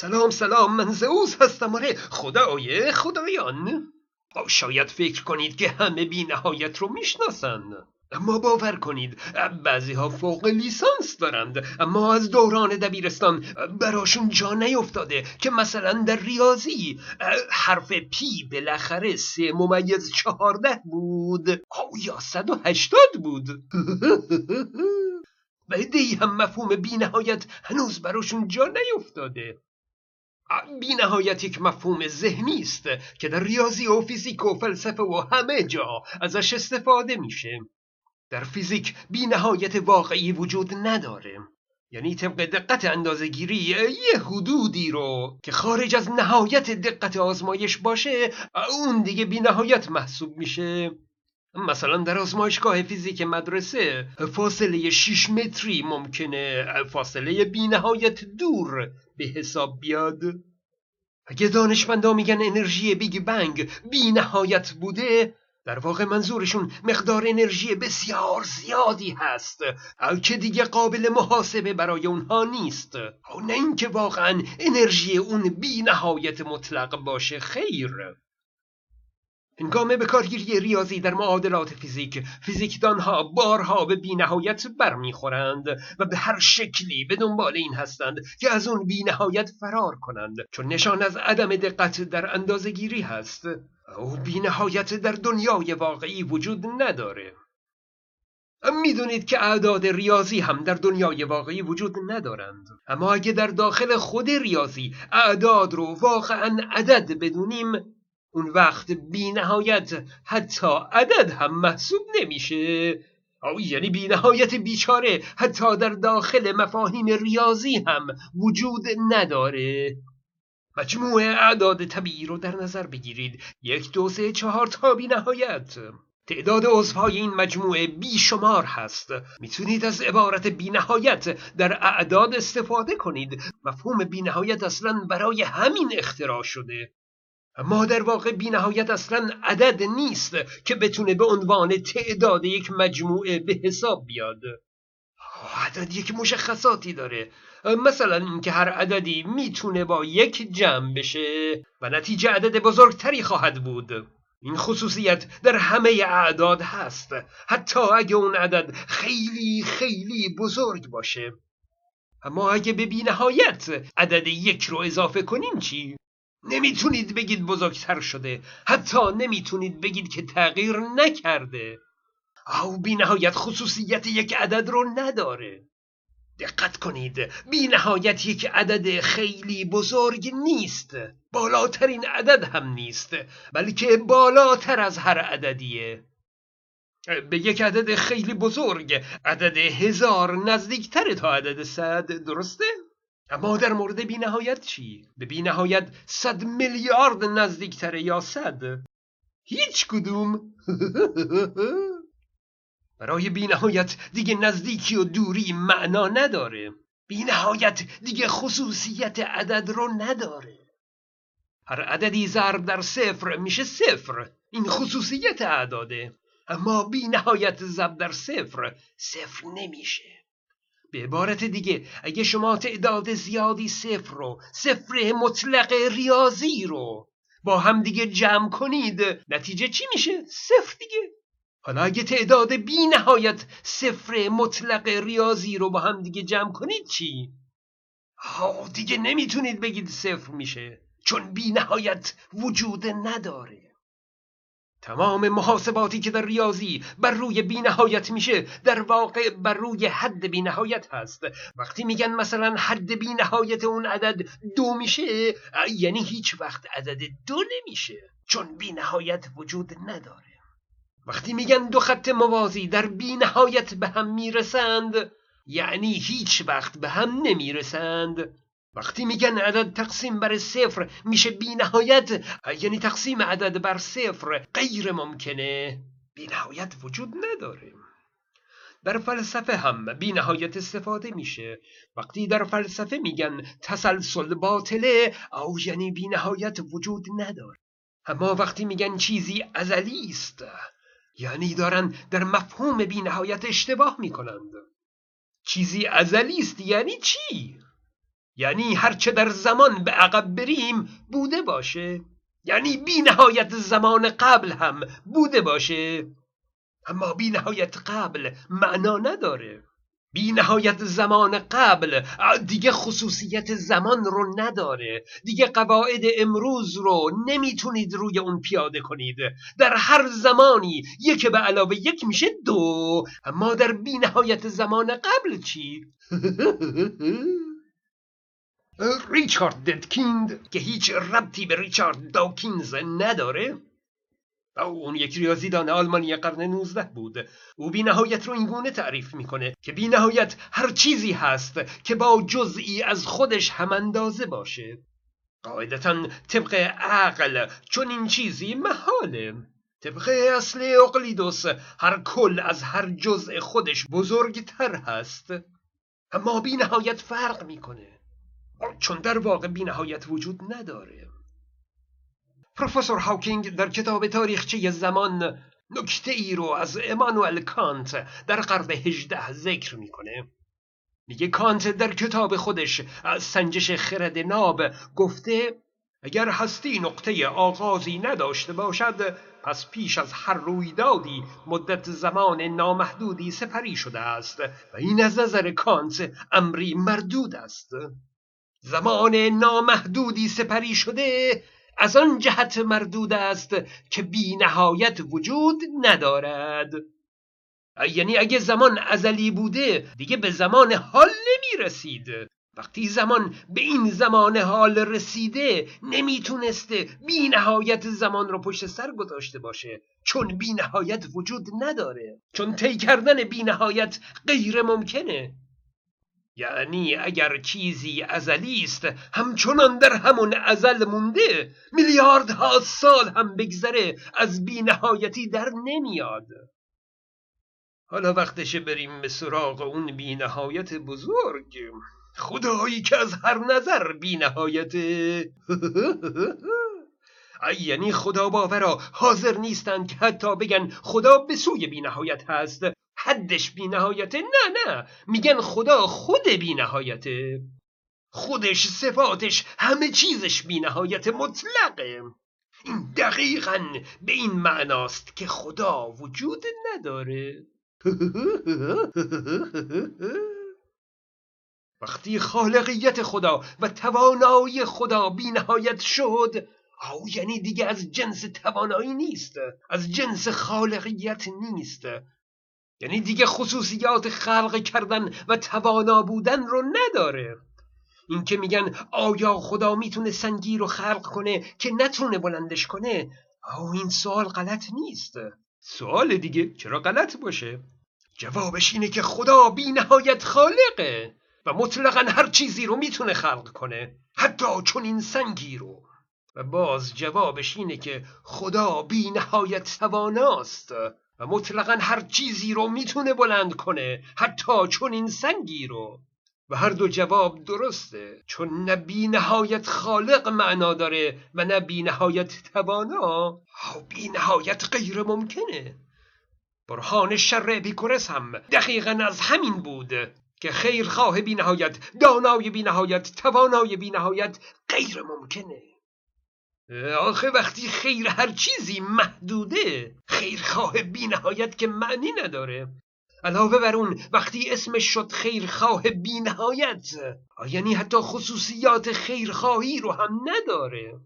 سلام سلام من زئوس هستم. آره خدای خدایان. شاید فکر کنید که همه بی نهایت رو می‌شناسن. اما باور کنید بعضی ها فوق لیسانس دارند. اما از دوران دبیرستان براشون جا نیفتاده که مثلا در ریاضی حرف پی بالاخره سه ممیز چهارده بود. او یا صد و هشتاد بود. و هم مفهوم بی نهایت هنوز براشون جا نیفتاده. بی نهایت یک مفهوم ذهنی است که در ریاضی و فیزیک و فلسفه و همه جا ازش استفاده میشه. در فیزیک بی نهایت واقعی وجود نداره. یعنی طبق دقت اندازگیری یه حدودی رو که خارج از نهایت دقت آزمایش باشه اون دیگه بی نهایت محسوب میشه. مثلا در آزمایشگاه فیزیک مدرسه فاصله 6 متری ممکنه فاصله بی نهایت دور به حساب بیاد. اگه دانشمندا میگن انرژی بیگ بنگ بی نهایت بوده در واقع منظورشون مقدار انرژی بسیار زیادی هست. که دیگه قابل محاسبه برای اونها نیست. نه اینکه واقعا انرژی اون بی نهایت مطلق باشه خیر. هنگام به کارگیری ریاضی در معادلات فیزیک فیزیکدانها بارها به بینهایت برمیخورند و به هر شکلی به دنبال این هستند که از اون بینهایت فرار کنند. چون نشان از عدم دقت در اندازگیری هست او بینهایت در دنیای واقعی وجود نداره. می‌دونید که اعداد ریاضی هم در دنیای واقعی وجود ندارند. اما اگه در داخل خود ریاضی اعداد رو واقعا عدد بدونیم اون وقت بی نهایت حتی عدد هم محسوب نمیشه. او یعنی بی نهایت بیچاره. حتی در داخل مفاهیم ریاضی هم وجود نداره. مجموع اعداد طبیعی رو در نظر بگیرید. یک دو سه چهار تا بی نهایت تعداد عضوهای این مجموعه بیشمار هست. می‌تونید از عبارت بینهایت در اعداد استفاده کنید. مفهوم بینهایت اصلا برای همین اختراع شده. اما در واقع بینهایت اصلا عدد نیست که بتونه به عنوان تعداد یک مجموعه به حساب بیاد. عدد یک مشخصاتی داره. مثلا اینکه هر عددی می‌تونه با یک جمع بشه و نتیجه عدد بزرگتری خواهد بود. این خصوصیت در همه اعداد هست. حتی اگه اون عدد خیلی خیلی بزرگ باشه. اما اگه به بینهایت عدد یک رو اضافه کنیم چی؟ نمی‌تونید بگید بزرگتر شده. حتی نمی‌تونید بگید که تغییر نکرده. او بی نهایت خصوصیت یک عدد رو نداره. دقت کنید بی نهایت یک عدد خیلی بزرگ نیست. بالاترین عدد هم نیست بلکه بالاتر از هر عددیه. به یک عدد خیلی بزرگ عدد هزار نزدیکتر تا عدد صد درسته؟ اما در مورد بینهایت چی؟ به بینهایت صد میلیارد نزدیکتره یا صد؟ هیچ کدوم. برای بینهایت دیگه نزدیکی و دوری معنا نداره. بینهایت دیگه خصوصیت عدد رو نداره. هر عددی ضرب در صفر میشه صفر. این خصوصیت اعداده. اما بینهایت ضرب در صفر صفر نمیشه. به عبارت دیگه اگه شما تعداد زیادی صفر رو صفر مطلق ریاضی رو با هم دیگه جمع کنید نتیجه چی میشه؟ صفر دیگه حالا اگه تعداد بی نهایت صفر مطلق ریاضی رو با هم دیگه جمع کنید چی؟ ها دیگه نمی‌تونید بگید صفر میشه چون بی نهایت وجود نداره تمام محاسباتی که در ریاضی بر روی بینهایت میشه در واقع بر روی حد بینهایت هست. وقتی میگن مثلا حد بینهایت اون عدد دو میشه یعنی هیچ وقت عدد دو نمیشه چون بینهایت وجود نداره. وقتی میگن دو خط موازی در بینهایت به هم می‌رسند یعنی هیچ وقت به هم نمی‌رسند. وقتی میگن عدد تقسیم بر صفر میشه بی نهایت یعنی تقسیم عدد بر صفر غیر ممکنه. بی نهایت وجود نداره. در فلسفه هم بی نهایت استفاده میشه. وقتی در فلسفه میگن تسلسل باطله او یعنی بی نهایت وجود نداره. اما وقتی میگن چیزی ازلی است یعنی دارن در مفهوم بی نهایت اشتباه می‌کنند. چیزی ازلی است یعنی چی؟ یعنی هرچه در زمان به عقب بریم بوده باشه. یعنی بی نهایت زمان قبل هم بوده باشه. اما بی نهایت قبل معنا نداره. بی نهایت زمان قبل دیگه خصوصیت زمان رو نداره. دیگه قواعد امروز رو نمی‌تونید روی اون پیاده کنید. در هر زمانی یک به علاوه یک میشه دو. اما در بی نهایت زمان قبل چی؟ ریچارد ددکیند که هیچ ربطی به ریچارد داکینز نداره. اون یک ریاضیدان آلمانی قرن 19 بود. او بی نهایت رو اینگونه تعریف می‌کنه که بی نهایت هر چیزی هست که با جزئی از خودش هم اندازه باشه. قاعدتا طبق عقل چون این چیزی محاله. طبق اصل اقلیدوس هر کل از هر جزء خودش بزرگتر هست. اما بی نهایت فرق می‌کنه. چون در واقع بی نهایت وجود نداره. پروفسور هاوکینگ در کتاب تاریخچه زمان نکته ای رو از امانوئل کانت در قرن هجده ذکر می‌کنه. میگه کانت در کتاب خودش از سنجش خرد ناب گفته اگر هستی نقطه آغازی نداشته باشد پس پیش از هر رویدادی مدت زمان نامحدودی سپری شده است و این از نظر کانت امری مردود است. زمان نامحدودی سپری شده از آن جهت مردود است که بی نهایت وجود ندارد. یعنی اگه زمان ازلی بوده دیگه به زمان حال نمی رسید. وقتی زمان به این زمان حال رسیده نمی‌تونسته بی نهایت زمان رو پشت سر گذاشته باشه. چون بی نهایت وجود نداره. چون طی کردن بی نهایت غیر ممکنه. یعنی اگر چیزی ازلی است همچنان در همون ازل مونده میلیاردها سال هم بگذره از بینهایتی در نمیاد. حالا وقتشه بریم به سراغ اون بینهایت بزرگ. خدایی که از هر نظر بینهایته یعنی خدا باورا حاضر نیستند که حتی بگن خدا به سوی بینهایت هست. حدش بی نهایته نه نه. میگن خدا خود بی نهایته خودش صفاتش همه چیزش بی نهایت مطلقه. این دقیقا به این معناست که خدا وجود نداره. وقتی خالقیت خدا و توانایی خدا بی نهایت شد او یعنی دیگه از جنس توانایی نیست. از جنس خالقیت نیست. یعنی دیگه خصوصیات خلق کردن و توانا بودن رو نداره. این که میگن آیا خدا می‌تونه سنگی رو خلق کنه که نتونه بلندش کنه؟ او این سوال غلط نیست. سوال دیگه چرا غلط باشه؟ جوابش اینه که خدا بی نهایت خالقه و مطلقا هر چیزی رو می‌تونه خلق کنه حتی چون این سنگی رو. و باز جوابش اینه که خدا بی نهایت تواناست. و مطلقا هر چیزی رو می‌تونه بلند کنه حتی چنین سنگی رو. و هر دو جواب درسته چون نه بی نهایت خالق معنا داره و نه بی نهایت توانا. بی نهایت غیر ممکنه. برهان شر اپیکورس هم دقیقا از همین بود که خیرخواه بی نهایت دانای بی نهایت توانای بی غیر ممکنه. آخه وقتی خیر هر چیزی محدوده خیرخواه بی نهایت که معنی نداره. علاوه بر اون وقتی اسمش شد خیرخواه بی نهایت یعنی حتی خصوصیات خیرخواهی رو هم نداره.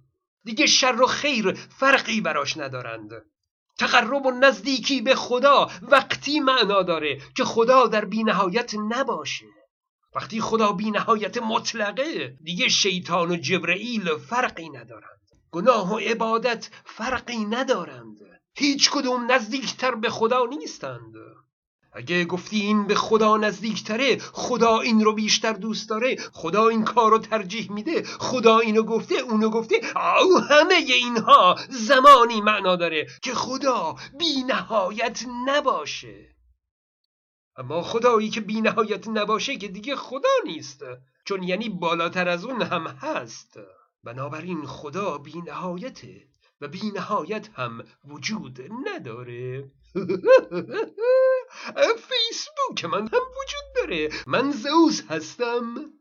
دیگه شر و خیر فرقی براش ندارند. تقرب و نزدیکی به خدا وقتی معنا داره که خدا در بینهایت نباشه. وقتی خدا بینهایت مطلقه دیگه شیطان و جبرئیل فرقی ندارند گناه و عبادت فرقی ندارند. هیچ کدوم نزدیکتر به خدا نیستند. اگه گفتی این به خدا نزدیکتره خدا این رو بیشتر دوست داره خدا این کار رو ترجیح میده خدا اینو گفته اونو گفته او همه اینها زمانی معنا داره که خدا بی نهایت نباشه. اما خدایی که بی نهایت نباشه که دیگه خدا نیست چون یعنی بالاتر از اون هم هست. بنابراین خدا بی نهایته و بی نهایت هم وجود نداره. فیسبوک من هم وجود داره. من زوز هستم.